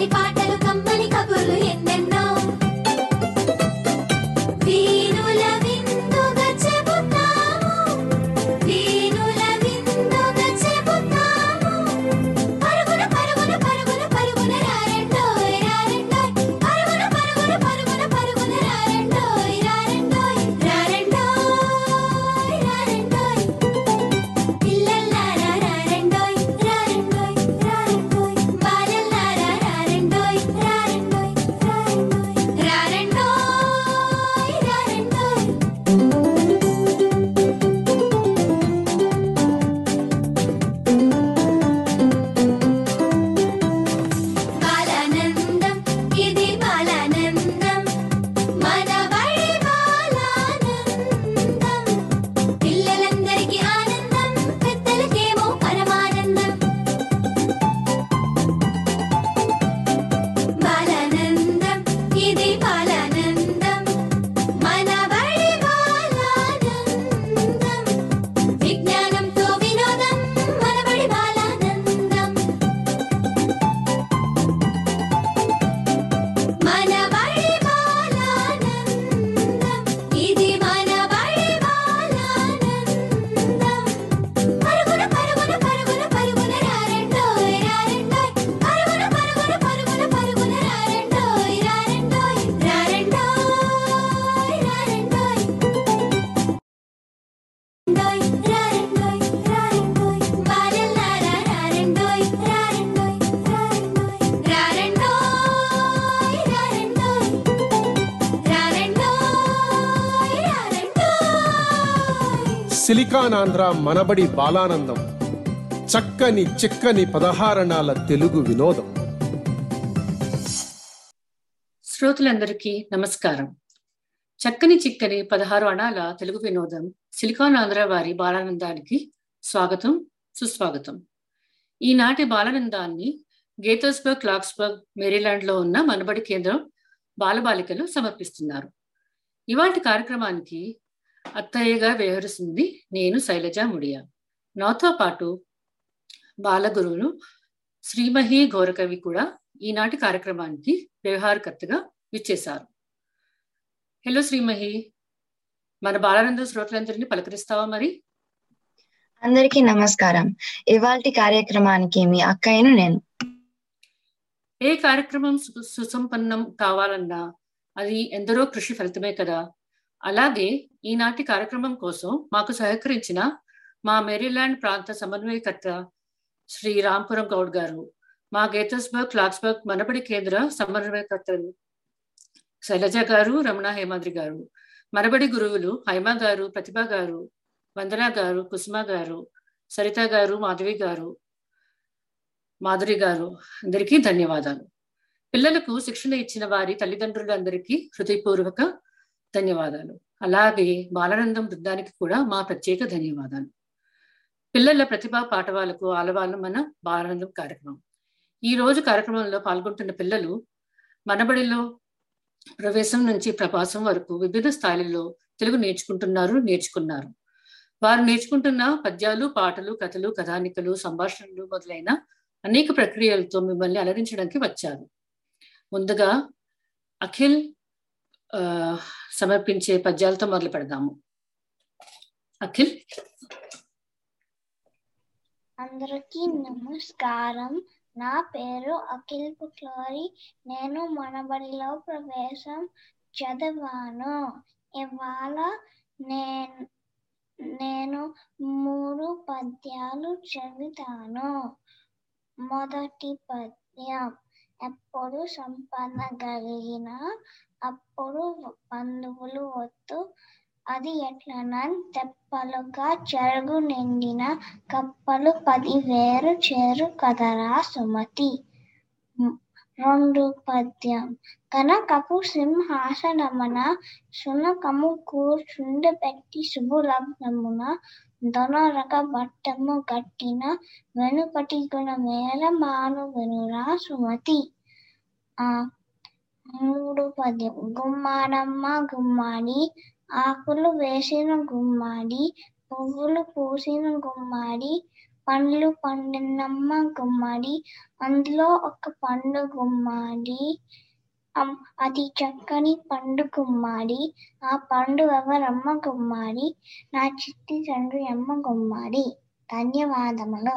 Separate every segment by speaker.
Speaker 1: తొలిపాట సిలికానాంధ్ర మనబడి బాలానందం. చక్కని చిక్కని పదహారణాల తెలుగు వినోదం.
Speaker 2: శ్రోతలందరికీ నమస్కారం. చక్కని చిక్కని పదహారు అణాల తెలుగు వినోదం సిలికాన్ ఆంధ్ర వారి బాలానందానికి స్వాగతం సుస్వాగతం. ఈనాటి బాలానందాన్ని గేతర్స్బర్గ్ క్లాక్స్బర్గ్ మేరీలాండ్లో ఉన్న మనబడి కేంద్రం బాలబాలికలు సమర్పిస్తున్నారు. ఇవాటి కార్యక్రమానికి అత్తయ్యగా వ్యవహరిస్తుంది నేను శైలజ ముడియా. నాతో పాటు బాలగురువులు శ్రీమహి ఘోరకవి కూడా ఈనాటి కార్యక్రమానికి వ్యవహారకర్తగా విచ్చేశారు. హలో శ్రీమహి. మన బాలానంద శ్రోతలందరినీ పలకరిస్తావా మరి?
Speaker 3: అందరికీ నమస్కారం. ఇవాల్టి కార్యక్రమానికి మీ అక్కయ్యను నేను.
Speaker 2: ఏ కార్యక్రమం సుసంపన్నం కావాలన్నా అది ఎందరో కృషి ఫలితమే కదా. అలాగే ఈనాటి కార్యక్రమం కోసం మాకు సహకరించిన మా మెరీల్యాండ్ ప్రాంత సమన్వయకర్త శ్రీ రాంపురం గౌడ్ గారు మా గేతస్బర్గ్ క్లాక్స్బర్గ్ మనబడి కేంద్ర సమన్వయకర్తలు శైలజ గారు రమణ హేమాద్రి గారు మనబడి గురువులు హైమ గారు ప్రతిభ గారు వందన గారు కుసుమ గారు సరిత గారు మాధవి గారు మాధురి గారు అందరికీ ధన్యవాదాలు. పిల్లలకు శిక్షణ ఇచ్చిన వారి తల్లిదండ్రులందరికీ హృదయపూర్వక ధన్యవాదాలు. అలాగే బాలానందం బృందానికి కూడా మా ప్రత్యేక ధన్యవాదాలు. పిల్లల ప్రతిభా పాఠవాలకు ఆలవాలు మన బాలానందం కార్యక్రమం. ఈ రోజు కార్యక్రమంలో పాల్గొంటున్న పిల్లలు మనబడిలో ప్రవేశం నుంచి ప్రవాసం వరకు వివిధ స్థాయిలలో తెలుగు నేర్చుకుంటున్నారు నేర్చుకున్నారు. వారు నేర్చుకుంటున్న పద్యాలు పాటలు కథలు కథానికలు సంభాషణలు మొదలైన అనేక ప్రక్రియలతో మిమ్మల్ని అలరించడానికి వచ్చారు. ముందుగా అఖిల్ సమర్పించే పద్యాలతో మొదలు పెడదాము. అఖిల్?
Speaker 4: అందరికీ నమస్కారం. నా పేరు అఖిల్ పుట్లోరి. నేను మనబడిలో ప్రవేశం చదివాను. ఇవాళ నేను నేను మూడు పద్యాలు చదువుతాను. మొదటి పద్యం ఎప్పుడు సంపద కలిగిన అప్పుడు బంధువులు వద్దు. అది ఎట్లనా తెప్పలుగా చెరుగు నిండిన కప్పలు పదివేరు చేరు కదరా సుమతి. రెండు పద్యం. కనకపు సింహాసనమున సునకము కూర్చుండబెట్టి శుభలగ్నమున దొనరక బట్టము గట్టిన గుణ మేళ మాను వెనురా సుమతి. ఆ మూడు పది గుమ్మారమ్మ గుమ్మాడి ఆకులు వేసిన గుమ్మాడి పువ్వులు పూసిన గుమ్మాడి పండ్లు పండినమ్మ గుమ్మాడి అందులో ఒక పండు గుమ్మాడి అది చక్కని పండు గుమ్మాడి ఆ పండు ఎవరమ్మ గుమ్మాడి నా చిట్టి తండ్రి అమ్మ గుమ్మాడి ధన్యవాదములు.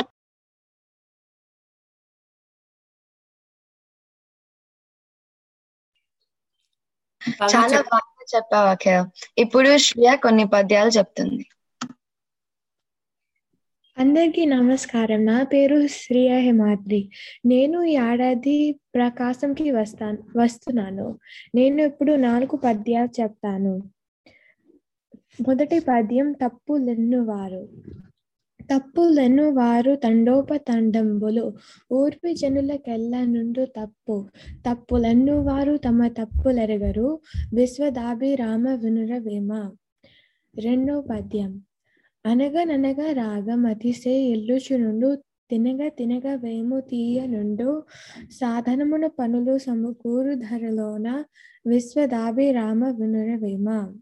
Speaker 3: చాలా బాగా చెప్పావు అఖిల్. ఇప్పుడు శ్రియ కొన్ని పద్యాలు చెప్తుంది.
Speaker 5: అందరికీ నమస్కారం. నా పేరు శ్రీయ హిమాద్రి. నేను ఈ ఏడాది ప్రకాశంకి వస్తాను వస్తున్నాను. నేను ఇప్పుడు నాలుగు పద్యాలు చెప్తాను. మొదటి పద్యం తప్పులెన్ను వారు తప్పులను వారు తండోపతండంబులు. ఊర్పి జనులకెల్ల నుండు తప్పు. తప్పులను వారు తమ తప్పులెరగరు. విశ్వదాభిరామ వినురవేమ రెండో పద్యం. అనగననగా రాగం అతిసే ఇల్లుచునుండు తినగ తినగ వేము తీయ నుండు సాధనమున పనులు సమకూరు ధరలోన విశ్వదాభిరామ వినురవేమ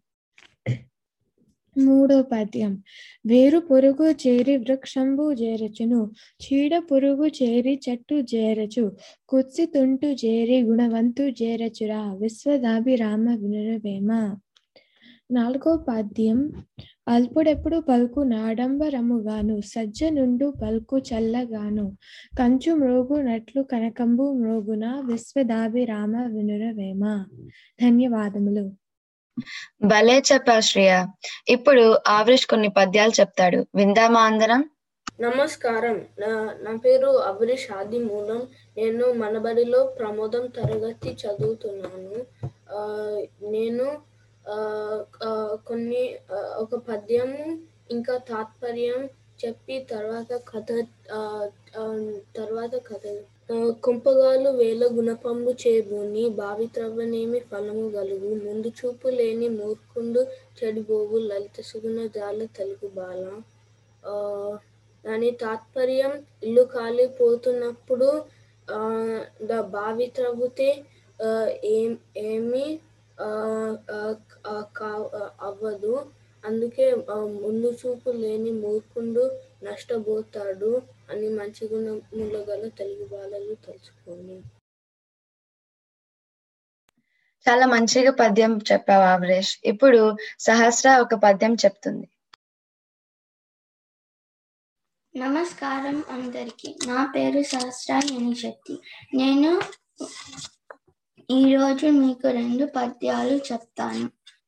Speaker 5: మూడో పద్యం. వేరు పురుగు చేరి వృక్షంబు చేరచును చీడ పురుగు చేరి చెట్టు చేరచు కుత్సి తుంటు చేరి గుణవంతు చేరచురా విశ్వదాభిరామ వినురవేమ. నాలుగో పద్యం. అల్పుడెప్పుడు పలుకు నాడంబరముగాను సజ్జనుండు పలుకు చల్లగాను కంచు మ్రోగునట్లు కనకంబు మ్రోగున విశ్వదాభిరామ వినురవేమ. ధన్యవాదములు.
Speaker 3: భలే చెప్పావు శ్రియ. ఇప్పుడు ఆవరేష్ కొన్ని పద్యాలు చెప్తాడు. విందామా అందరం?
Speaker 6: నమస్కారం. నా నా పేరు అవరీష్ ఆది మూలం నేను మనబడిలో ప్రమోదం తరగతి చదువుతున్నాను. ఆ, నేను ఆ, ఆ, కొన్ని ఆ, ఒక పద్యము ఇంకా తాత్పర్యం చెప్పి తర్వాత కథ ఆ, ఆ, తర్వాత కథ కుంపగాలు వేల గుణపంబు చేబూని బావి త్రవ్వనేమి ఫలము గలుగు. ముందు చూపు లేని మూర్ఖుండు చెడిబోవు లలిత సుగుణ జాల తెలుగు బాల. దాని తాత్పర్యం ఇల్లు కాలిపోతున్నప్పుడు ఆ, బావి త్రవ్వితే ఏం ఏమి కా- అవ్వదు. అందుకే ముందు చూపు లేని మూర్ఖుండు నష్టపోతాడు. అని మంచి గుణముల గల తెలుగు బాలలు తెలుసుకోండి
Speaker 3: చాలా మంచిగా పద్యం చెప్పావు ఆవరేష్. ఇప్పుడు సహస్ర ఒక పద్యం చెప్తుంది.
Speaker 7: నమస్కారం అందరికి. నా పేరు సహస్ర శక్తి నేను ఈరోజు మీకు రెండు పద్యాలు చెప్తాను.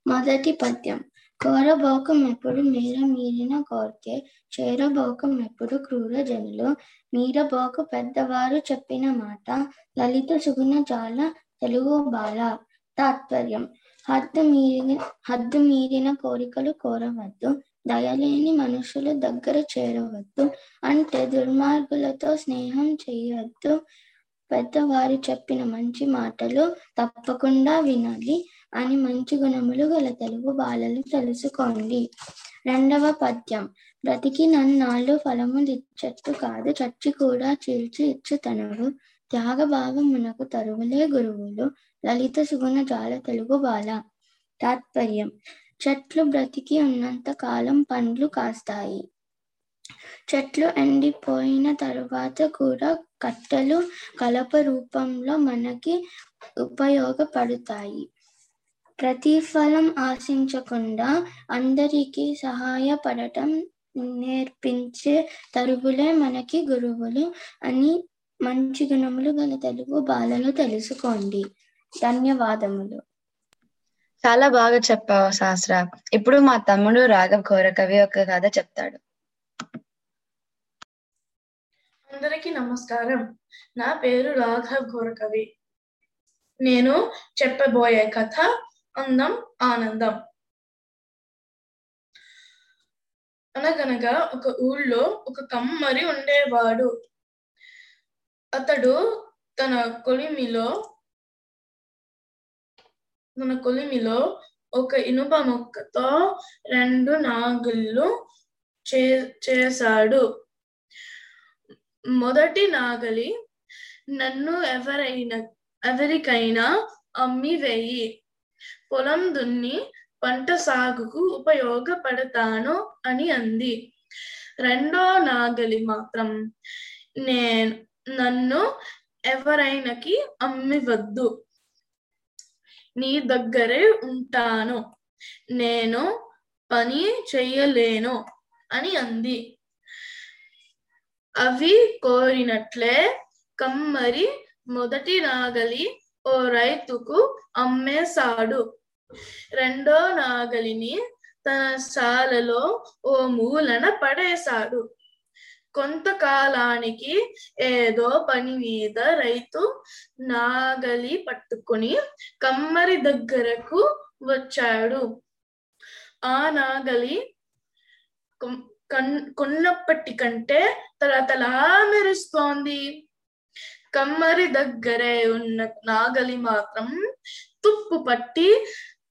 Speaker 7: మొదటి పద్యం. కోరబోకం ఎప్పుడు మీర మీరిన కోరికే చేరబోకం ఎప్పుడు క్రూర జనులు. మీరబోక పెద్దవారు చెప్పిన మాట లలిత సుగుణ జాల తెలుగు బాల. తాత్పర్యం. హద్దు మీరిన హద్దు మీరిన కోరికలు కోరవద్దు. దయలేని మనుషుల దగ్గర చేరవద్దు. అంటే దుర్మార్గులతో స్నేహం చేయవద్దు. పెద్దవారు చెప్పిన మంచి మాటలు తప్పకుండా వినాలి. అని మంచి గుణములు గల తెలుగు బాలలు తెలుసుకోండి. రెండవ పద్యం. బ్రతికి నన్నాళ్ళు ఫలములిచ్చట్టు కాదు చచ్చి కూడా చీల్చి ఇచ్చుతనుడు. త్యాగభావమునకు తరువులే గురువులు. లలిత సుగుణ జాల తెలుగు బాల. తాత్పర్యం. చెట్లు బ్రతికి ఉన్నంత కాలం పండ్లు కాస్తాయి. చెట్లు ఎండిపోయిన తరువాత కూడా కట్టెలు కలప రూపంలో మనకి ఉపయోగపడతాయి. ప్రతిఫలం ఆశించకుండా అందరికీ సహాయపడటం నేర్పించే తరువులే మనకి గురువులు అని మంచి గుణములు గల తెలుగు బాలలు తెలుసుకోండి. ధన్యవాదములు.
Speaker 3: చాలా బాగా చెప్పావు సహస్ర ఇప్పుడు మా తమ్ముడు రాఘవ్ ఘోరకవి ఒక కథ చెప్తాడు.
Speaker 8: అందరికీ నమస్కారం. నా పేరు రాఘవ్ ఘోరకవి నేను చెప్పబోయే కథ అందం ఆనందం. అనగనగా ఒక ఊళ్ళో ఒక కమ్మరి ఉండేవాడు. అతడు తన కొలిమిలో తన కొలిమిలో ఒక ఇనుప ముక్కతో రెండు నాగుళ్ళు చే చేశాడు. మొదటి నాగలి నన్ను ఎవరైనా ఎవరికైనా అమ్మి వేయి పొలం దున్ని పంట సాగుకు ఉపయోగపడతాను అని అంది. రెండో నాగలి మాత్రం నేను నన్ను ఎవరైనాకి అమ్మివద్దు. నీ దగ్గరే ఉంటాను. నేను పని చెయ్యలేను అని అంది. అవి కోరినట్లే కమ్మరి మొదటి నాగలి ఓ రైతుకు అమ్మేశాడు. రెండో నాగలిని తన శాలలో ఓ మూలన పడేశాడు. కొంతకాలానికి ఏదో పని మీద రైతు నాగలి పట్టుకుని కమ్మరి దగ్గరకు వచ్చాడు. ఆ నాగలి కొన్నప్పటి కంటే తలతలా మెరుస్తోంది. కమ్మరి దగ్గరే ఉన్న నాగలి మాత్రం తుప్పు పట్టి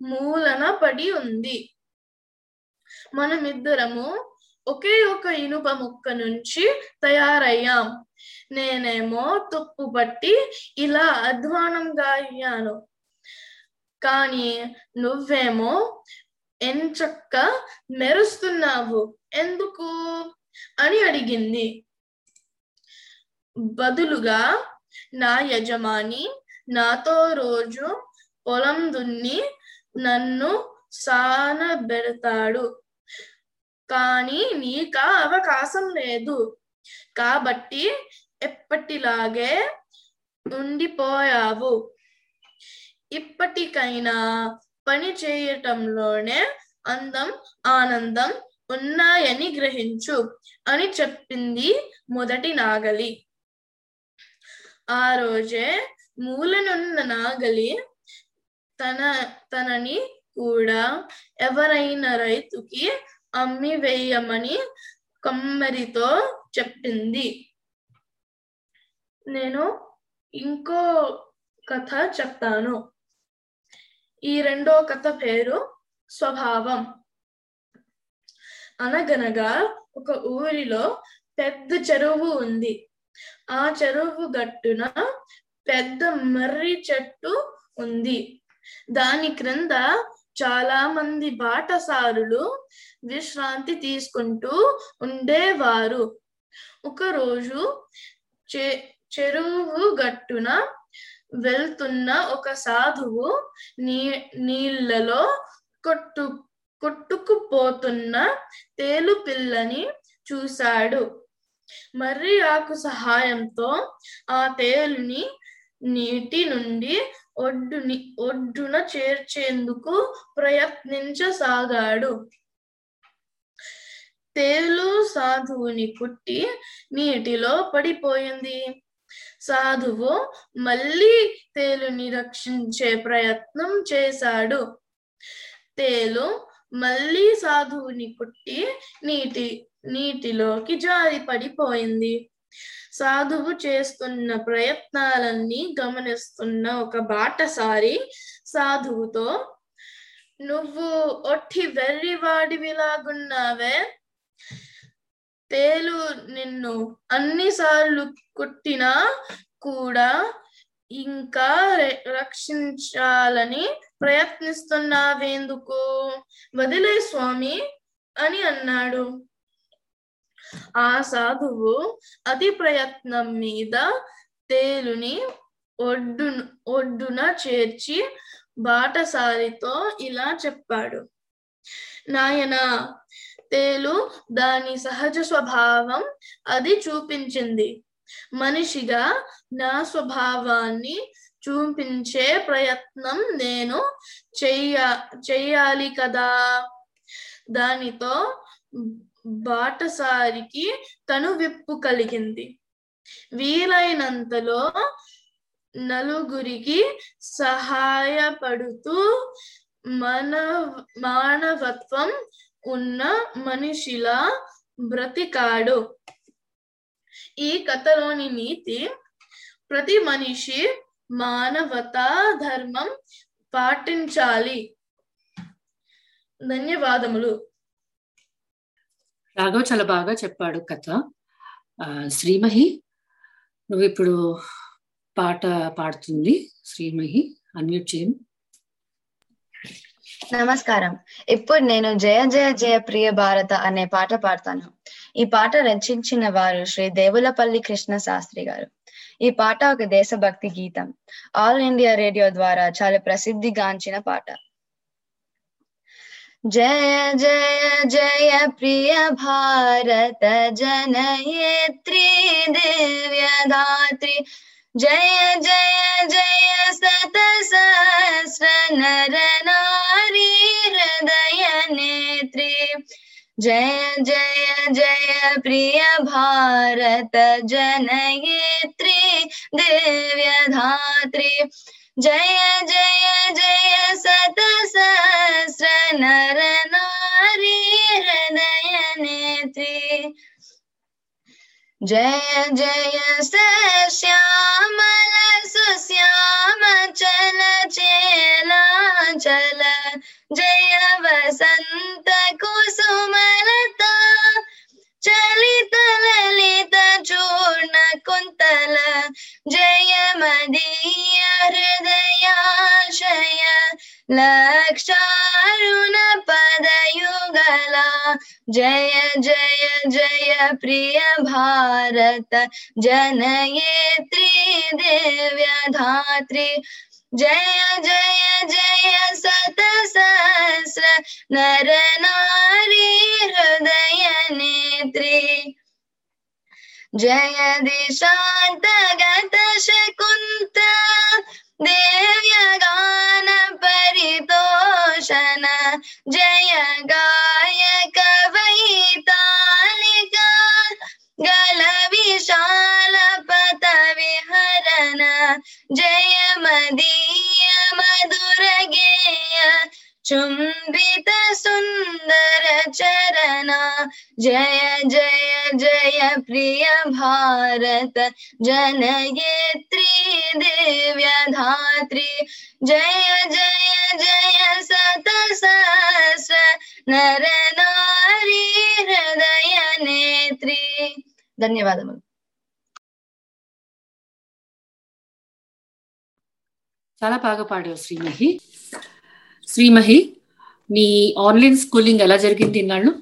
Speaker 8: మూలన పడి ఉంది. మనమిద్దరము ఒకే ఒక ఇనుప ముక్క నుంచి తయారయ్యాం. నేనేమో తుప్పు పట్టి ఇలా అధ్వానంగా అయ్యాను. కానీ నువ్వేమో ఎంచక్క మెరుస్తున్నావు. ఎందుకు? అని అడిగింది. బదులుగా నా యజమాని నాతో రోజు పొలం దున్ని నన్ను సానబెడతాడు. కానీ నీక అవకాశం లేదు. కాబట్టి ఎప్పటిలాగే ఉండిపోయావు. ఇప్పటికైనా పని చేయటంలోనే అందం ఆనందం ఉన్నాయని గ్రహించు అని చెప్పింది మొదటి నాగలి. ఆ రోజే మూలనున్న నాగలి తన తనని కూడా ఎవరైనా రైతుకి అమ్మి వేయమని కమ్మరితో చెప్పింది. నేను ఇంకో కథ చెప్తాను. ఈ రెండో కథ పేరు స్వభావం. అనగనగా ఒక ఊరిలో పెద్ద చెరువు ఉంది. ఆ చెరువు గట్టున పెద్ద మర్రి చెట్టు ఉంది. దాని క్రింద చాలా మంది బాటసారులు విశ్రాంతి తీసుకుంటూ ఉండేవారు. ఒకరోజు చె చెరువు గట్టున వెళ్తున్న ఒక సాధువు నీ నీళ్ళలో కొట్టు కొట్టుకుపోతున్న తేలు పిల్లని చూశాడు. మర్రి ఆకు సహాయంతో ఆ తేలుని నీటి నుండి ఒడ్డుని ఒడ్డున చేర్చేందుకు ప్రయత్నించసాగాడు. తేలు సాధువుని కుట్టి నీటిలో పడిపోయింది. సాధువు మళ్ళీ తేలుని రక్షించే ప్రయత్నం చేశాడు. తేలు మళ్ళీ సాధువుని కుట్టి నీటి నీటిలోకి జారి పడిపోయింది సాధువు చేస్తున్న ప్రయత్నాలన్నీ గమనిస్తున్న ఒక బాటసారి సాధువుతో నువ్వు ఒట్టి వెర్రివాడివిలాగున్నావే. తేలు నిన్ను అన్నిసార్లు కుట్టినా కూడా ఇంకా రక్షించాలని ప్రయత్నిస్తున్నావేందుకు? వదిలే స్వామి అని అన్నాడు. ఆ సాధువు అతి ప్రయత్నం మీద తేలుని ఒడ్డు ఒడ్డున చేర్చి బాటసారితో ఇలా చెప్పాడు. నాయన తేలు దాని సహజ స్వభావం అది చూపించింది. మనిషిగా నా స్వభావాన్ని చూపించే ప్రయత్నం నేను చెయ్య చెయ్యాలి కదా. దానితో బాటసారికి తను విప్పు కలిగింది. వీలైనంతలో నలుగురికి సహాయపడుతూ మన మానవత్వం ఉన్న మనిషిలా బ్రతికాడు. ఈ కథలోని నీతి ప్రతి మనిషి మానవతా ధర్మం పాటించాలి. ధన్యవాదములు.
Speaker 2: రాఘవ్ చాలా బాగా చెప్పాడు కథ. శ్రీమహి నువ్వు ఇప్పుడు పాట పాడుతుంది. శ్రీమహి అన్మ్యూట్ చేయం.
Speaker 3: నమస్కారం. ఇప్పుడు నేను జయ జయ జయ ప్రియ భారత అనే పాట పాడతాను. ఈ పాట రచించిన వారు శ్రీ దేవులపల్లి కృష్ణ శాస్త్రి గారు. ఈ పాట ఒక దేశభక్తి గీతం. ఆల్ ఇండియా రేడియో ద్వారా చాలా ప్రసిద్ధిగాంచిన పాట. జయ జయ జయ ప్రియ భారత జనయేత్రి దివ్యదాత్రి జయ జయ జయ సత సహస్ర నర నారీ హృదయ నేత్రి జయ జయ జయ ప్రియ భారత జనయేత్రి దివ్యధాత్రి జయ జయ జయ సత సహస్ర నర నారీ హృదయ నేత్రి జయ జయ శ్యామల సుశ్యామ చల చేలా చల జయ వసంత కుసుమలత చలిత లలిత చూర్ణ కుంతల జయ మదీయ హృదయాశయ లక్షారుణ పదయుగల జయ జయ జయ ప్రియ భారత జనయేత్రి దివ్యధాత్రి जय जय जय सत सहस्र नर नारी हृदय नेत्री। जय दिशान्तगत शकुन्त देव्यगान परितोषण। जय गाय वैतालिका, गल विशाल पतविह జయ మదీయ మధుర గేయ చుంబిత సుందర చరణ జయ జయ జయ ప్రియ భారత జనయేత్రి దివ్యధాత్రి జయ జయ జయ సత సహస్ర నర నారీ హృదయ నేత్రి ధన్యవాదములు
Speaker 2: చాలా బాగా పాడావు శ్రీమహి. శ్రీమహి నీ ఆన్లైన్ స్కూలింగ్ ఎలా జరిగింది ఇన్నాళ్ళు?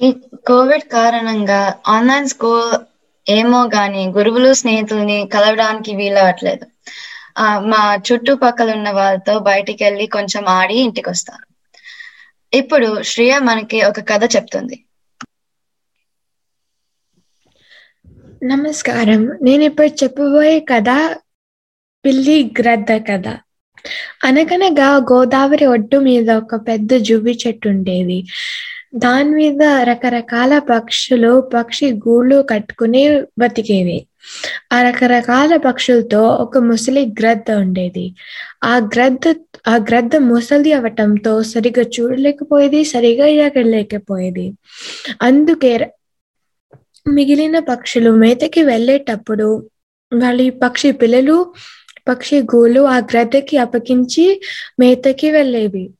Speaker 3: ఈ కోవిడ్ కారణంగా ఆన్లైన్ స్కూల్ ఏమో గాని గురువులు స్నేహితుల్ని కలవడానికి వీలవట్లేదు ఆ మా చుట్టుపక్కల ఉన్న వాళ్ళతో బయటికి వెళ్ళి కొంచెం ఆడి ఇంటికి వస్తాను ఇప్పుడు శ్రేయ మనకి ఒక కథ చెప్తుంది.
Speaker 5: నమస్కారం. నేను ఇప్పుడు చెప్పబోయే కథ పిల్లి గ్రద్ద కథ. అనగనగా గోదావరి ఒడ్డు మీద ఒక పెద్ద జువ్వి చెట్టు ఉండేది. దాని మీద రకరకాల పక్షులు పక్షి గూళ్ళు కట్టుకుని బతికేవి. ఆ రకరకాల పక్షులతో ఒక ముసలి గ్రద్ద ఉండేది. ఆ గ్రద్ద ఆ గ్రద్ద ముసలి అవటంతో సరిగా చూడలేకపోయేది సరిగా ఎగలేకపోయేది అందుకే మిగిలిన పక్షులు మేతకి వెళ్ళేటప్పుడు వాళ్ళ ఈ పక్షి పిల్లలు పక్షి గూళ్ళు ఆ గ్రద్దకి అప్పగించి మేతకి వెళ్ళేవి.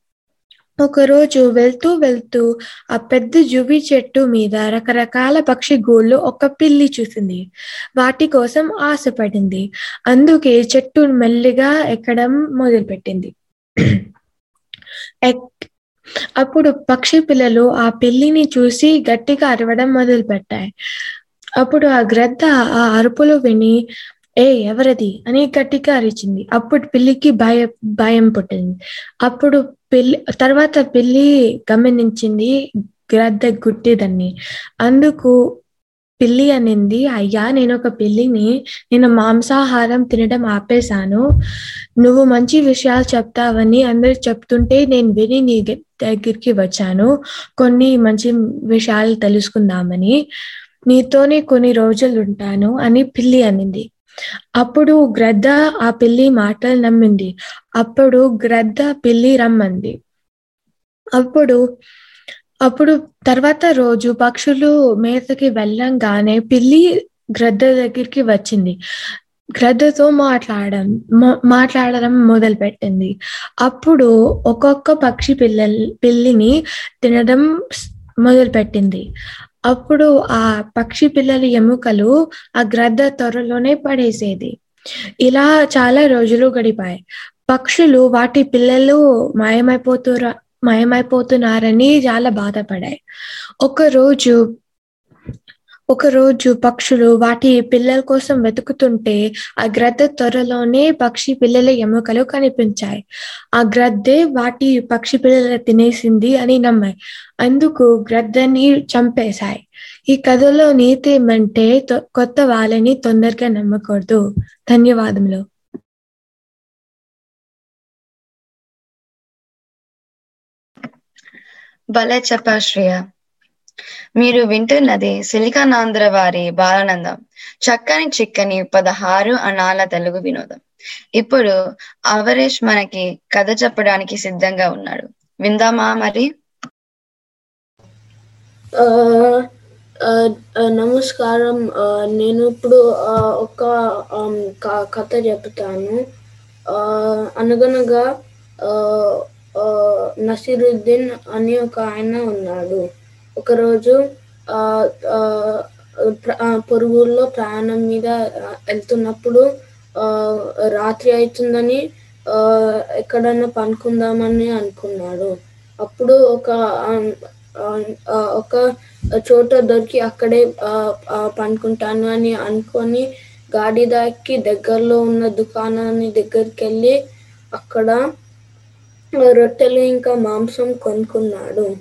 Speaker 5: ఒకరోజు వెళ్తూ వెళ్తూ ఆ పెద్ద జువి చెట్టు మీద రకరకాల పక్షి గూళ్ళు ఒక పిల్లి చూసింది. వాటి కోసం ఆశపడింది. అందుకే చెట్టు మెల్లిగా ఎక్కడం మొదలుపెట్టింది. ఎక్- అప్పుడు పక్షి పిల్లలు ఆ పిల్లిని చూసి గట్టిగా అరవడం మొదలు పెట్టాయి అప్పుడు ఆ గ్రద్ద ఆ అరుపులు విని ఏ ఎవరది? అని గట్టిగా అరిచింది. అప్పుడు పిల్లికి భయ భయం పుట్టింది. అప్పుడు పిల్లి తర్వాత పిల్లి గమనించింది గ్రద్ద గుట్టిదని అందుకు పిల్లి అనింది. అయ్యా నేను ఒక పిల్లిని నేను మాంసాహారం తినడం ఆపేశాను. నువ్వు మంచి విషయాలు చెప్తావని అందరు చెప్తుంటే నేను విని నీ దగ్గరికి వచ్చాను. కొన్ని మంచి విషయాలు తెలుసుకుందామని. నీతోనే కొన్ని రోజులు ఉంటాను అని పిల్లి అనింది. అప్పుడు గ్రద్ద ఆ పిల్లి మాటలు నమ్మింది. అప్పుడు గ్రద్ద పిల్లి రమ్మంది. అప్పుడు అప్పుడు తర్వాత రోజు పక్షులు మేతకి వెళ్ళంగానే పిల్లి గ్రద్ద దగ్గరికి వచ్చింది. గ్రద్దతో మాట్లాడడం మాట్లాడడం మొదలు పెట్టింది అప్పుడు ఒక్కొక్క పక్షి పిల్ల పిల్లిని తినడం మొదలు పెట్టింది అప్పుడు ఆ పక్షి పిల్లల ఎముకలు ఆ గ్రద్ద త్వరలోనే పడేసేది. ఇలా చాలా రోజులు గడిపాయి. పక్షులు వాటి పిల్లలు మాయమైపోతురా మాయమైపోతున్నారని చాలా బాధపడాయి. ఒక రోజు ఒక రోజు పక్షులు వాటి పిల్లల కోసం వెతుకుతుంటే ఆ గ్రద్ద త్వరలోనే పక్షి పిల్లల ఎముకలు కనిపించాయి. ఆ గ్రద్దే వాటి పక్షి పిల్లల తినేసింది అని నమ్మాయి. అందుకు గ్రద్దని చంపేశాయి. ఈ కథలో నీతి ఏమంటే కొత్త వాళ్ళని తొందరగా నమ్మకూడదు. ధన్యవాదములు.
Speaker 3: భలే చెప్పారు శ్రేయ. మీరు వింటున్నది సిలికానాంధ్ర వారి బాలానందం. చక్కని చిక్కని పదహారు అనాల తెలుగు వినోదం. ఇప్పుడు అవరేష్ మనకి కథ చెప్పడానికి సిద్ధంగా ఉన్నాడు. విందామా మరి?
Speaker 6: ఆ, నమస్కారం. నేను ఇప్పుడు ఆ, ఒక కథ చెప్తాను. ఆ, అనగనగా ఆ, నసీరుద్దీన్ అని ఒక ఆయన ఉన్నాడు. ఒకరోజు ఆ, పొరుగుల్లో ప్రయాణం మీద వెళ్తున్నప్పుడు ఆ, రాత్రి అవుతుందని ఆ, ఎక్కడన్నా పనుకుందామని అనుకున్నాడు. అప్పుడు ఒక ఒక చోట దొరికి అక్కడే పనుకుంటాను అని అనుకొని గాడిదాకి దగ్గరలో ఉన్న దుకాణాన్ని దగ్గరికి వెళ్ళి అక్కడ రొట్టెలు ఇంకా మాంసం కొనుక్కున్నాడు.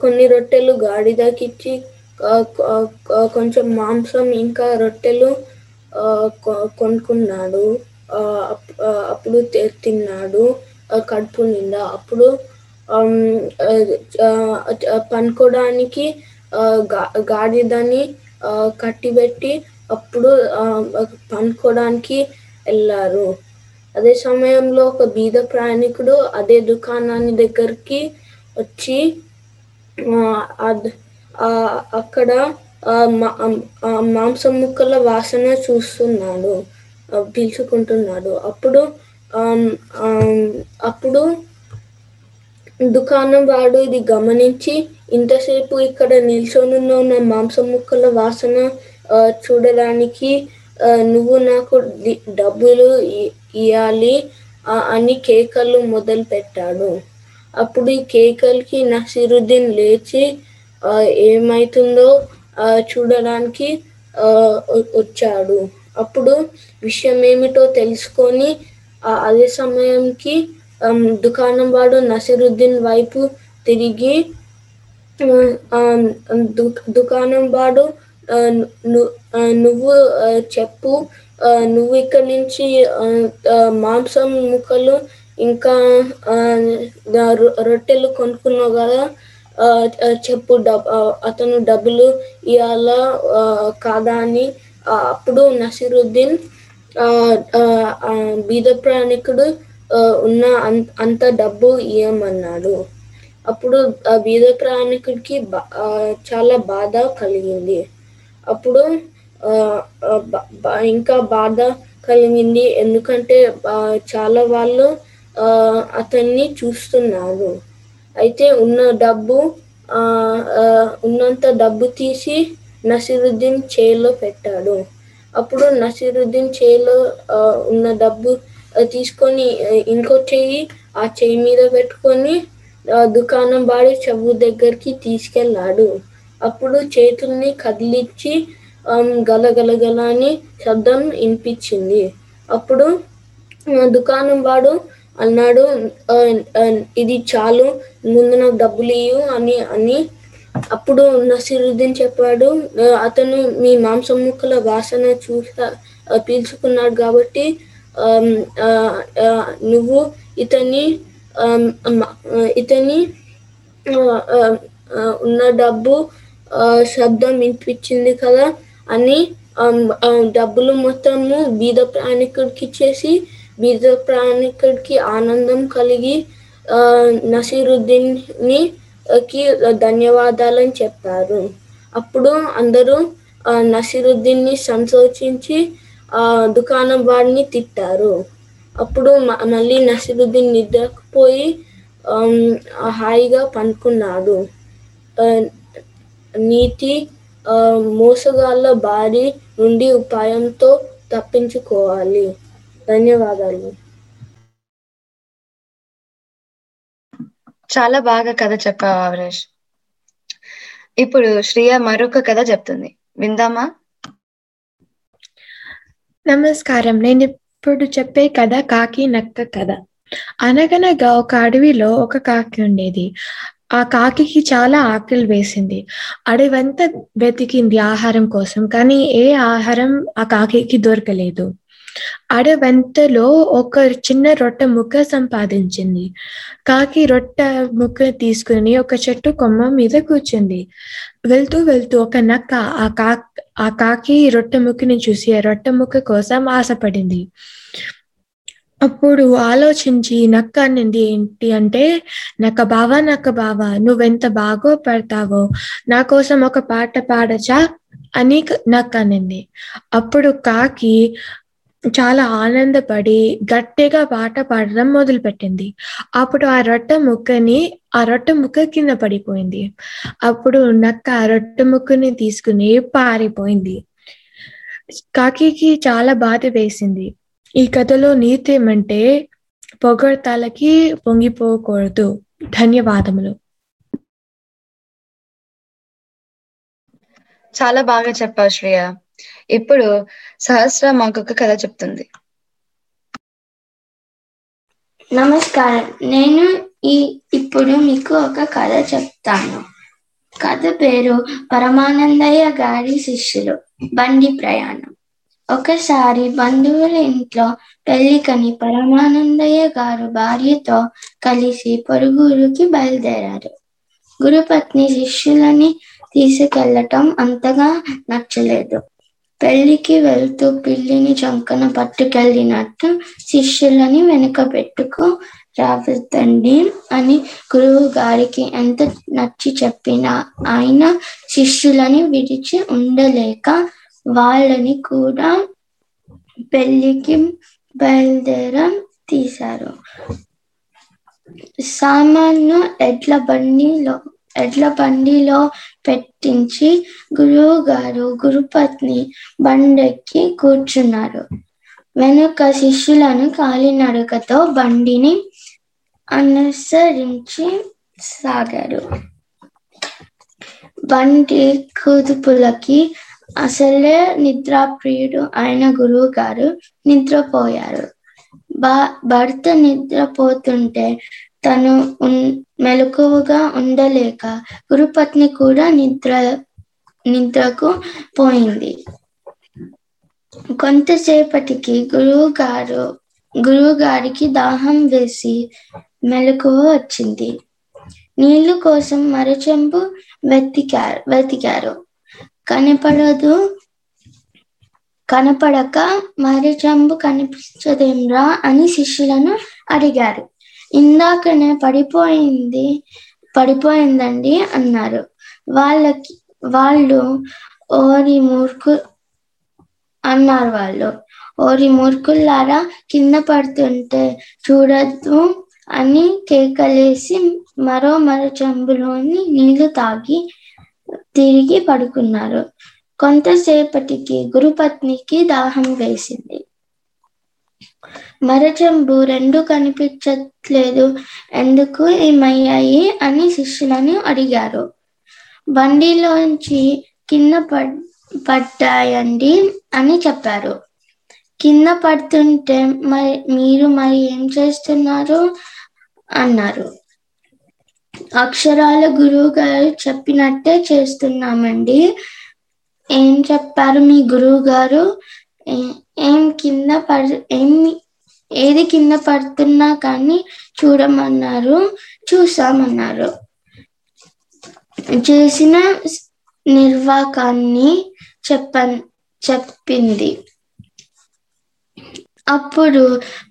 Speaker 6: కొన్ని రొట్టెలు గాడిదకి ఇచ్చి కొంచెం మాంసం ఇంకా రొట్టెలు కొనుక్కున్నాడు. అప్- అప్పుడు తిన్నాడు కడుపు నిండా. అప్పుడు పనుకోవడానికి గాడిదని కట్టిబెట్టి అప్పుడు పనుకోవడానికి వెళ్ళారు అదే సమయంలో ఒక బీద ప్రయాణికుడు అదే దుకాణాన్ని దగ్గరికి వచ్చి అక్కడ మాంసం ముక్కల వాసన చూస్తున్నాడు పీల్చుకుంటున్నాడు. అప్పుడు అప్పుడు దుకాణం వాడు ఇది గమనించి ఇంతసేపు ఇక్కడ నిల్చొని ఉన్న మాంసం ముక్కల వాసన చూడడానికి నువ్వు నాకు డబ్బులు ఇయ్యాలి. అని కేకలు మొదలు పెట్టాడు అప్పుడు ఈ కేకలకి నసిరుద్దీన్ లేచి ఏమైతుందో ఆ, చూడడానికి ఆ, వచ్చాడు. అప్పుడు విషయం ఏమిటో తెలుసుకొని అదే సమయంకి దుకాణం వాడు నసిరుద్దీన్ వైపు తిరిగి దుకాణం వాడు నువ్వు చెప్పు నువ్వు ఇక్కడి నుంచి మాంసం ముక్కలు ఇంకా రొ- రొట్టెలు కొనుక్కున్నావు కదా చెప్పు డబ్ అతను డబ్బులు ఇవ్వాలా కాదా అని. అప్పుడు నసీరుద్దీన్ బీద ప్రయాణికుడు ఉన్న అంత డబ్బు ఇవ్వమన్నాడు అప్పుడు ఆ బీద ప్రయాణికుడికి బా- చాలా బాధ కలిగింది. అప్పుడు ఇంకా బాధ కలిగింది. ఎందుకంటే చాలా వాళ్ళు అతన్ని చూస్తున్నారు. అయితే ఉన్న డబ్బు ఉన్నంత డబ్బు తీసి నసిరుద్దీన్ చేలో పెట్టాడు. అప్పుడు నసిరుద్దీన్ చేలో ఉన్న డబ్బు తీసుకొని ఇంకో చెయ్యి ఆ చెయ్యి మీద పెట్టుకొని దుకాణం బాడి చెవు దగ్గరికి తీసుకెళ్ళాడు. అప్పుడు చేతుల్ని కదిలించి గలగలగల అని శబ్దం వినిపించింది. అప్పుడు దుకాణం వాడు అన్నాడు ఇది చాలు ముందు నాకు డబ్బులు ఇయ్యు అని అని. అప్పుడు నసిరుద్దీన్ చెప్పాడు అతను మీ మాంసం ముక్కల వాసన చూసా పీల్చుకున్నాడు కాబట్టి నువ్వు ఇతని ఇతని ఉన్న డబ్బు ఆ, శబ్దం వినిపించింది కదా అని డబ్బులు మొత్తము బీద ప్రయాణికుడికి ఇచ్చేసి బీద ప్రయాణికుడికి ఆనందం కలిగి ఆ, నసీరుద్దీన్కి ధన్యవాదాలని చెప్పారు. అప్పుడు అందరూ నసీరుద్దీన్ని నసీరుద్దీన్ని సంతోషించి ఆ దుకాణం వాడిని తిట్టారు. అప్పుడు మ- మళ్ళీ నసీరుద్దీన్ నిద్రపోయి హాయిగా పనుకున్నాడు నీతి మోసగాళ్ళ బారి నుండి ఉపాయంతో తప్పించుకోవాలి. ధన్యవాదాలు.
Speaker 3: చాలా బాగా కథ చెప్పావు అవరేష్ ఇప్పుడు శ్రియ మరొక కథ చెప్తుంది. విందామా?
Speaker 5: నమస్కారం. నేను ఇప్పుడు చెప్పే కథ కాకి నక్క కథ. అనగనగా ఒక అడవిలో ఒక కాకి ఉండేది. ఆ కాకికి చాలా ఆకలి వేసింది. అడవంతా వెతికింది ఆహారం కోసం కానీ ఏ ఆహారం ఆ కాకి దొరకలేదు. అడవంతలో ఒక చిన్న రొట్టె ముక్క సంపాదించింది. కాకి రొట్టె ముక్క తీసుకుని ఒక చెట్టు కొమ్మ మీద కూర్చుంది. వెళ్తూ వెళ్తూ ఒక నక్క ఆ కా ఆ కాకి రొట్టె ముక్కని చూసి ఆ రొట్టె ముక్క కోసం ఆశపడింది. అప్పుడు ఆలోచించి నక్క అనింది ఏంటి అంటే నక్క బావా నక్క బావా నువ్వెంత బాగో పడతావో నా కోసం ఒక పాట పాడచా అని నక్క అనింది అప్పుడు కాకి చాలా ఆనందపడి గట్టిగా పాట పాడడం మొదలుపెట్టింది. అప్పుడు ఆ రొట్టె ముక్కని ఆ రొట్టె ముక్క కింద పడిపోయింది. అప్పుడు నక్క ఆ రొట్టె ముక్కని తీసుకుని పారిపోయింది. కాకికి చాలా బాధ వేసింది. ఈ కథలో నీతి ఏమంటే పొగడ్తలకి పొంగిపోకూడదు. ధన్యవాదములు.
Speaker 3: చాలా బాగా చెప్పావు శ్రేయ. ఇప్పుడు సహస్ర మాకొక కథ చెప్తుంది.
Speaker 7: నమస్కారం. నేను ఈ ఇప్పుడు మీకు ఒక కథ చెప్తాను. కథ పేరు పరమానందయ్య గారి శిష్యులు. బండి ప్రయాణం. ఒకసారి బంధువుల ఇంట్లో పెళ్ళికని పరమానందయ్య గారు భార్యతో కలిసి పొరుగురికి బయలుదేరారు. గురుపత్ని శిష్యులని తీసుకెళ్ళటం అంతగా నచ్చలేదు. పెళ్ళికి వెళ్తూ పిల్లిని చంకన పట్టుకెళ్ళినట్టు శిష్యులని వెనుక పెట్టుకు రావద్దండి అని గురువు గారికి ఎంత నచ్చి చెప్పినా ఆయన శిష్యులని విడిచి ఉండలేక వాళ్ళని కూడా పెళ్ళికి బయలుదేరం తీశారు. సామాన్ను ఎడ్ల బండిలో ఎడ్ల బండిలో పెట్టించి గురువు గారు గురుపత్ని బండెక్కి కూర్చున్నారు. వెనుక శిష్యులను కాలినడకతో బండిని అనుసరించి సాగారు. బండి కుదుపులకి అసలే నిద్రాప్రియుడు ఆయన గురువు గారు నిద్రపోయారు భర్త నిద్రపోతుంటే తను మెలకువగా ఉండలేక గురుపత్ని కూడా నిద్ర నిద్రకు పోయింది. కొంతసేపటికి గురువు గారు గురువు గారికి దాహం వేసి మెలకువ వచ్చింది. నీళ్ళు కోసం మరచెంపు వెతికారు వెతికారు. కనపడదు. కనపడక మరి చెంబు కనిపించదేమ్రా అని శిష్యులను అడిగారు. ఇందాకనే పడిపోయింది పడిపోయిందండి అన్నారు. వాళ్ళకి వాళ్ళు ఓరి మూర్ఖు అన్నారు వాళ్ళు. ఓరి మూర్ఖుల్లారా కింద పడుతుంటే చూడద్దు అని కేకలేసి మరో మరో చెంబులోని నీళ్ళు తాగి తిరిగి పడుకున్నారు. కొంతసేపటికి గురుపత్నికి దాహం వేసింది. మరచెంబు రెండు కనిపించట్లేదు. ఎందుకు ఏమయ్యాయి అని శిష్యులను అడిగారు. బండిలోంచి కింద పడ్ పడ్డాయండి అని చెప్పారు. కింద పడుతుంటే మరి మీరు మరి ఏం చేస్తున్నారు? అన్నారు. అక్షరాల గురువు గారు చెప్పినట్టే చేస్తున్నామండి. ఏం చెప్పారు మీ గురువు గారు ఏ- ఏం కింద పడ ఏం ఏది కింద పడుతున్నా కానీ చూడమన్నారు చూసామన్నారు చేసిన నిర్వాకాన్ని చెప్ప చెప్పింది. అప్పుడు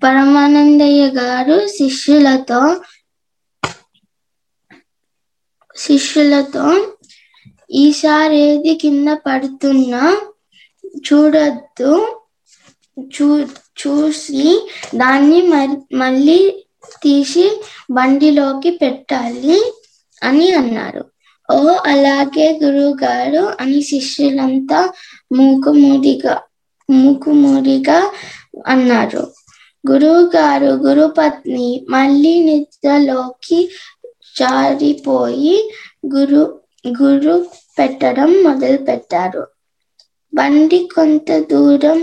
Speaker 7: పరమానందయ్య గారు శిష్యులతో శిష్యులతో ఈసారి ఏది కింద పడుతున్నా చూడొద్దు. చూ చూసి దాన్ని మళ్ళీ తీసి బండిలోకి పెట్టాలి అని అన్నారు. ఓ అలాగే గురువు గారు అని శిష్యులంతా మూకుమూడిగా మూకుమూడిగా అన్నారు. గురువు గారు గురుపత్ని మళ్ళీ నిద్రలోకి జారిపోయి గురు గురు పెట్టడం మొదలు పెట్టారు బండి కొంత దూరం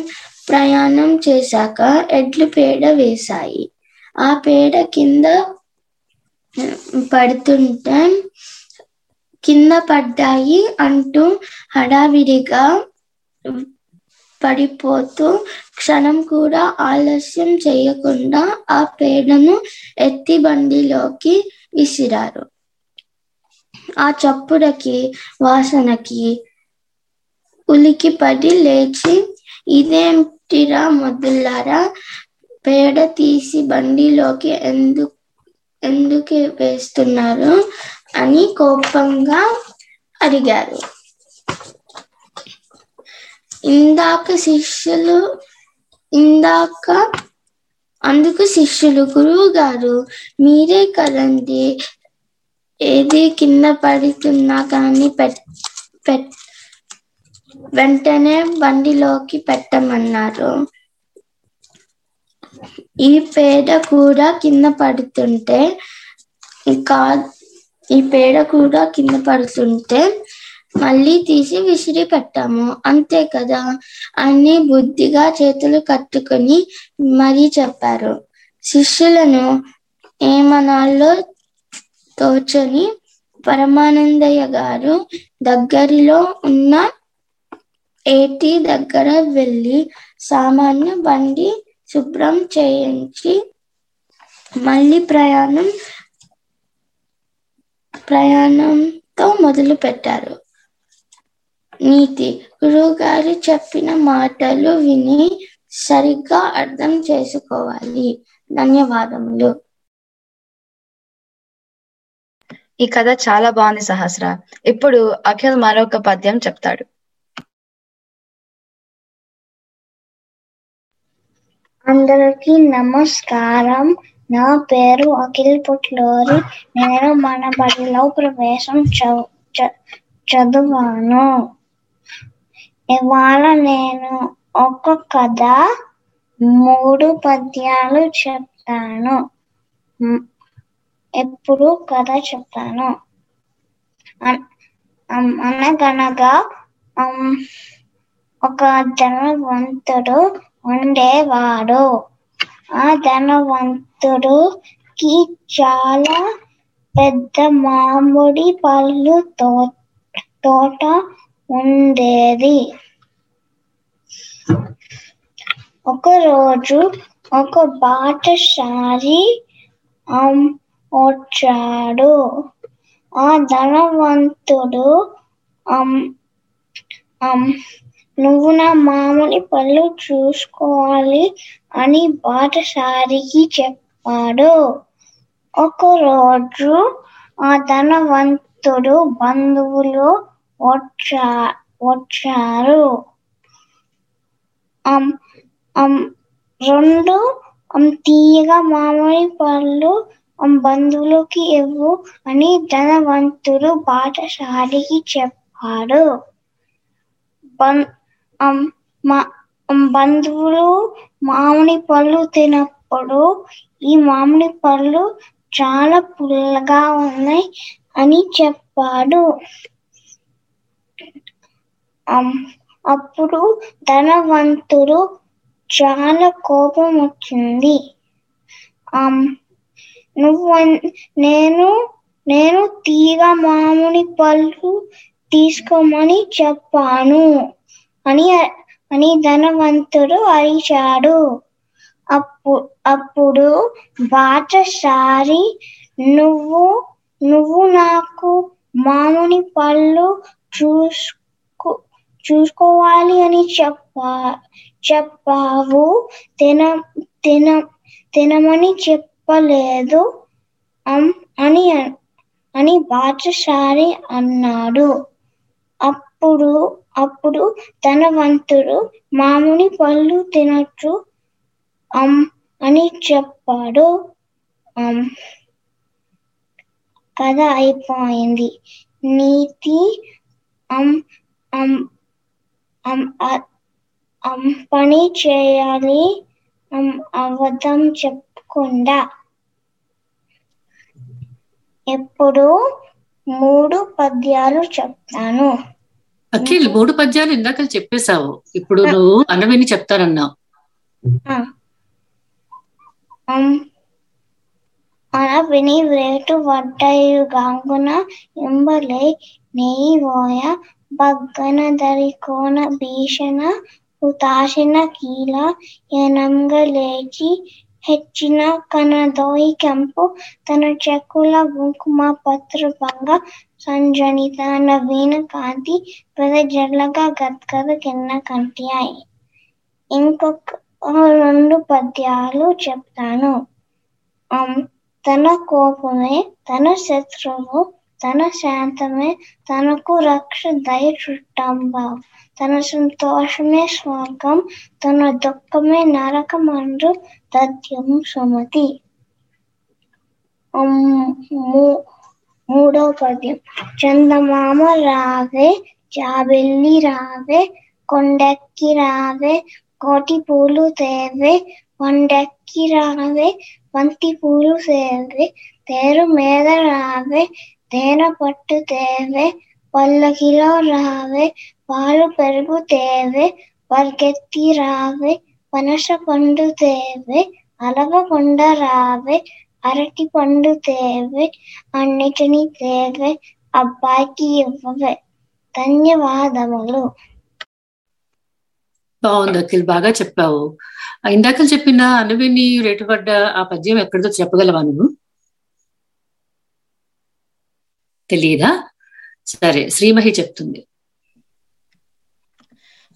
Speaker 7: ప్రయాణం చేశాక ఎడ్లు పేడ వేశాయి. ఆ పేడ కింద పడుతుంటే కింద పడ్డాయి అంటూ హడావిడిగా పడిపోతూ క్షణం కూడా ఆలస్యం చేయకుండా ఆ పేడను ఎత్తి బండిలోకి విసిరారు. ఆ చప్పుడకి వాసనకి ఉలికి పడి లేచి ఇదేంటిరా మొదలారా పేడ తీసి బండిలోకి ఎందుకు ఎందుకు వేస్తున్నారు? అని కోపంగా అడిగారు. ఇందాక శిష్యులు ఇందాక అందుకు శిష్యులు గురువు గారు మీరే కదండి ఏది కింద పడుతున్నా కానీ పెట్ పెట్ వెంటనే బండిలోకి పెట్టమన్నారు. ఈ పేడ కూడా కింద పడుతుంటే కా ఈ పేడ కూడా కింద పడుతుంటే మళ్ళీ తీసి విసిరి పెట్టాము అంతే కదా? అని బుద్ధిగా చేతులు కట్టుకొని మరీ చెప్పారు. శిష్యులను ఏమనాల్లో తోచని పరమానందయ్య గారు దగ్గరలో ఉన్న ఏటి దగ్గర వెళ్ళి సామాన్య బండి శుభ్రం చేయించి మళ్ళీ ప్రయాణం ప్రయాణంతో మొదలు పెట్టారు నీతి. గురువుగారు చెప్పిన మాటలు విని సరిగ్గా అర్థం చేసుకోవాలి. ధన్యవాదములు.
Speaker 3: ఈ కథ చాలా బాగుంది సహస్ర. ఇప్పుడు అఖిల్ మరొక పద్యం చెప్తాడు.
Speaker 4: అందరికీ నమస్కారం. నా పేరు అఖిల్ పుట్లూరి. నేను మన బడిలో ప్రవేశం చ- చ- చదివాను. ఇవాళ నేను ఒక కథ మూడు పద్యాలు చెప్తాను. ఎప్పుడు కథ చెప్తాను. అనగనగా ఒక ధనవంతుడు ఉండేవాడు. ఆ ధనవంతుడుకి చాలా పెద్ద మామిడి పళ్ళు తో తోట ఉండేది. ఒకరోజు ఒక బాటసారి వచ్చాడు. ఆ ధనవంతుడు నువ్వు నా మామిడి పళ్ళు చూసుకోవాలి అని బాటసారికి చెప్పాడు. ఒకరోజు ఆ ధనవంతుడు బంధువులు వచ్చా వచ్చారు. రెండు తీయగా మామిడి పళ్ళు బంధువులకి ఇవ్వు అని ధనవంతుడు పాఠశాలికి చెప్పాడు. బం మా బంధువులు మామిడి పళ్ళు తినప్పుడు ఈ మామిడి పళ్ళు చాలా పుల్లగా ఉన్నాయి అని చెప్పాడు. అప్పుడు ధనవంతుడు చాలా కోపం వచ్చింది నువ్వు నేను నేను తీగ మామిడి పళ్ళు తీసుకోమని చెప్పాను అని అని ధనవంతుడు అరిచాడు. అప్పు అప్పుడు బాటసారి నువ్వు నువ్వు నాకు మామిడి పళ్ళు చూసు చూసుకోవాలి అని చెప్పా చెప్పావు. తిన తిన తినమని చెప్పలేదు. అం అని అని బాటసారి అన్నాడు. అప్పుడు అప్పుడు ధనవంతుడు మామిడి పళ్ళు తినచ్చు అమ్ అని చెప్పాడు. కథ అయిపోయింది. నీతి అం అమ్ అం పని చేయాలి అబద్ధం చెప్పకుండా. ఎప్పుడు? మూడు పద్యాలు చెప్తాను.
Speaker 2: అఖిల్ మూడు. పద్యాలు ఇందాక చెప్పేశావు. ఇప్పుడు నువ్వు అనవిని చెప్తానన్నావు.
Speaker 4: అనవిని వేటు వడ్డయు గాంగున ఎంబలే నేయివోయ బగ్గన దరికోన భీషణ హుతాశిన కీల ఎనంగ లేచి ಹೆಚ್ಚಿನ ಕನದೋಯಿ ಕೆಂಪು ತನ್ನ ಚಕುಲ ಕುಂಕುಮ ಪತ್ರಭಂಗ సంజనిత నవీన కాంతి పెద జల్లగా గద్గద కింద కంటియాయి ఇంకొక రెండు పద్యాలు చెప్తాను అం, తన కోపమే తన శత్రువు తన శాంతమే తనకు రక్ష దయ చుట్టంబం తన సంతోషమే స్వర్గం తన దుఃఖమే నరకమందు తథ్యం సుమతి అం, మూ- మూడవ పద్యం చందమామ రావే జాబెల్లి రావే కొండెక్కి రావే కోటి పూలు తేవే కొండెక్కి రావే బంతి పూలు తేవే తేరు మీద రావే తేనె పట్టు తేవే పల్లకిలో రావే పాలు పెరుగు తేవే పరిగెత్తి రావే పనస పండు తేవే అలవకొండ రావే అరటి పండు తేవే అన్నిటినీ తేవే అబ్బాయికి ఇవ్వవే. ధన్యవాదములు.
Speaker 2: బాగుంది అఖిల్ బాగా చెప్పావు. ఇందాక చెప్పిన అనువిని రేటుపడ్డ ఆ పద్యం ఎక్కడితో చెప్పగలవా నువ్వు? తెలియదా సరే శ్రీమహి చెప్తుంది.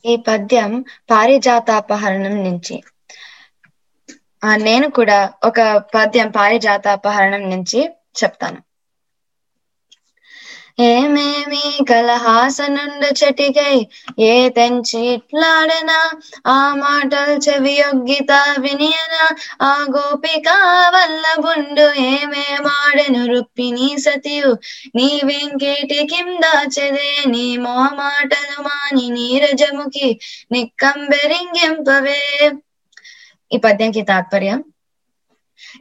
Speaker 3: ఈ పద్యం పారిజాతాపహరణం నుంచి. నేను కూడా ఒక పద్యం పారిజాతాపహరణం నుంచి చెప్తాను. ఏమేమి కలహాసనుండు చెటికై ఏ తెంచి ఇట్లాడనా ఆ మాటలు చెవి యొగ్గిత వినియనా? ఆ గోపిక వల్ల బుండు ఏమేమాడెను రుప్పి నీ సతియు? నీ వెంకేటి కింద చెదే నీ మో మాటలు మాని నీరజముకి నిక్కంబెరింగింపవే? ఈ పద్యంకి తాత్పర్యం?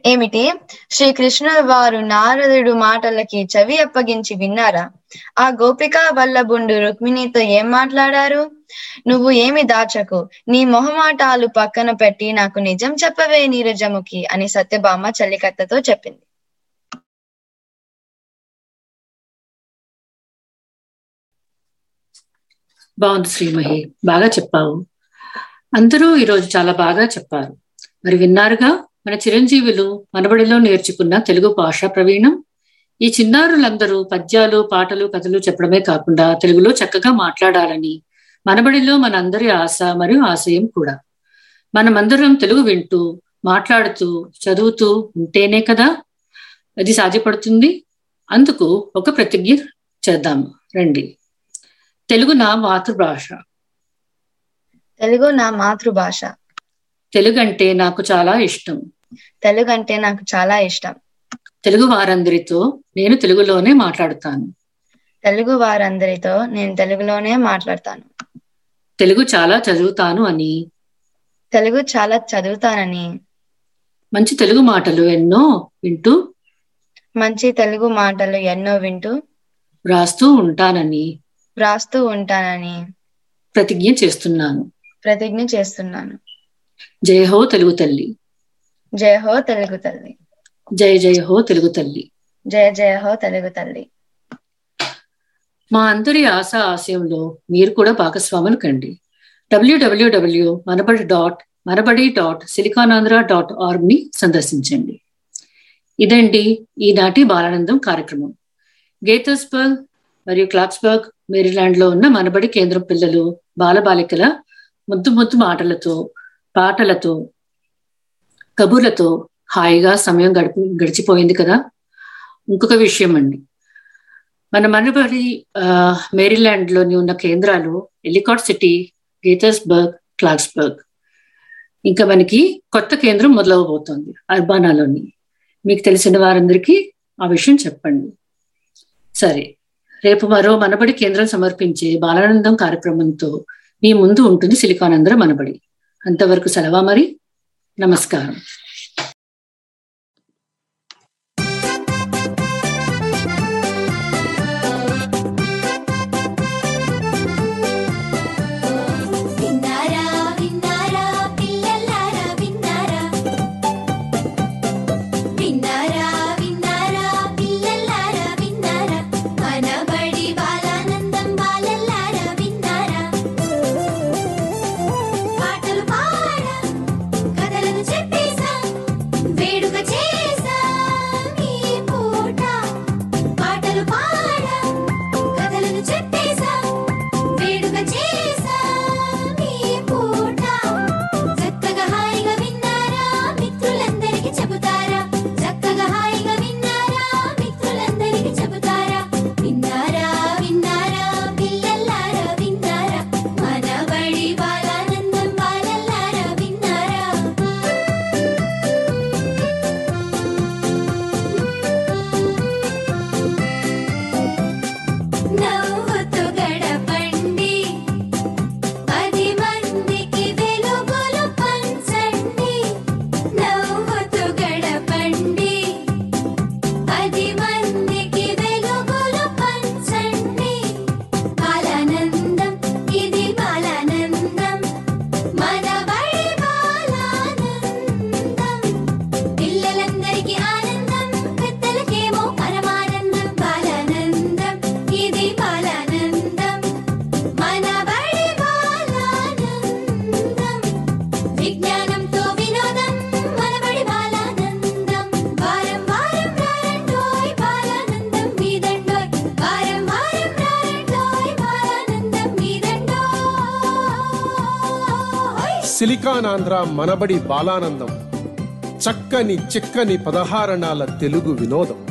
Speaker 3: ఏమిటి? శ్రీకృష్ణుల వారు నారదుడు మాటలకి చెవి అప్పగించి విన్నారా? ఆ గోపిక వల్లభుండు రుక్మిణితో ఏం మాట్లాడారు? నువ్వు ఏమి దాచకు నీ మొహమాటాలు పక్కన పెట్టి నాకు నిజం చెప్పవే నీరజముఖి అని సత్యభామ చల్లికత్తతో చెప్పింది.
Speaker 2: బాగుంది శ్రీమహి బాగా చెప్పావు. అందరూ ఈరోజు చాలా బాగా చెప్పారు. మరి విన్నారుగా? మన చిరంజీవులు మనబడిలో నేర్చుకున్న తెలుగు భాష ప్రవీణం. ఈ చిన్నారులందరూ పద్యాలు పాటలు కథలు చెప్పడమే కాకుండా తెలుగులో చక్కగా మాట్లాడాలని మనబడిలో మనందరి ఆశ మరియు ఆశయం కూడా. మనమందరం తెలుగు వింటూ మాట్లాడుతూ చదువుతూ ఉంటేనే కదా అది సాధ్యపడుతుంది. అందుకు ఒక ప్రతిజ్ఞ చేద్దాము రండి. తెలుగు నా మాతృభాష.
Speaker 3: తెలుగు నా మాతృభాష.
Speaker 2: తెలుగు అంటే నాకు చాలా ఇష్టం.
Speaker 3: తెలుగు అంటే నాకు చాలా ఇష్టం.
Speaker 2: తెలుగు వారందరితో నేను తెలుగులోనే మాట్లాడుతాను.
Speaker 3: తెలుగు వారందరితో నేను తెలుగులోనే మాట్లాడతాను.
Speaker 2: తెలుగు చాలా చదువుతాను అని.
Speaker 3: తెలుగు చాలా చదువుతానని.
Speaker 2: మంచి తెలుగు మాటలు ఎన్నో వింటూ
Speaker 3: మంచి తెలుగు మాటలు ఎన్నో వింటూ
Speaker 2: వ్రాస్తూ ఉంటానని.
Speaker 3: వ్రాస్తూ ఉంటానని
Speaker 2: ప్రతిజ్ఞ చేస్తున్నాను.
Speaker 3: ప్రతిజ్ఞ చేస్తున్నాను.
Speaker 2: జయ హో తెలుగు తల్లి.
Speaker 3: జయ హో తెలుగు తల్లి.
Speaker 2: జయ జయ హో తెలుగు తల్లి.
Speaker 3: జయ జయ హో తెలుగు తల్లి.
Speaker 2: మా అందరి ఆశ ఆశయంలో మీరు కూడా భాగస్వాములు కండి. WWW Manabadi dot Manabadi dot Siliconandhra dot ఆర్గ్ని సందర్శించండి. ఇదండి ఈనాటి బాలానందం కార్యక్రమం. గేతస్బర్గ్ మరియు క్లాక్స్బర్గ్ మేరీలాండ్లో ఉన్న మనబడి కేంద్రం పిల్లలు బాలబాలికల ముద్దు ముద్దు మాటలతో పాటలతో కబుర్లతో హాయిగా సమయం గడిపి గడిచిపోయింది కదా? ఇంకొక విషయం అండి. మన మనబడి మేరీలాండ్లోని ఉన్న కేంద్రాలు ఎలికాట్ సిటీ గీతర్స్బర్గ్ క్లాక్స్బర్గ్ ఇంకా మనకి కొత్త కేంద్రం మొదలవబోతోంది అర్బానాలోని. మీకు తెలిసిన వారందరికీ ఆ విషయం చెప్పండి. సరే రేపు మరో మనబడి కేంద్రం సమర్పించే బాలానందం కార్యక్రమంతో మీ ముందు ఉంటుంది సిలికానందర మనబడి అంతవరకు సెలవా మరి? నమస్కారం.
Speaker 1: సిలికానాంధ్ర మనబడి బాలానందం. చక్కని చిక్కని పదహారణాల తెలుగు వినోదం.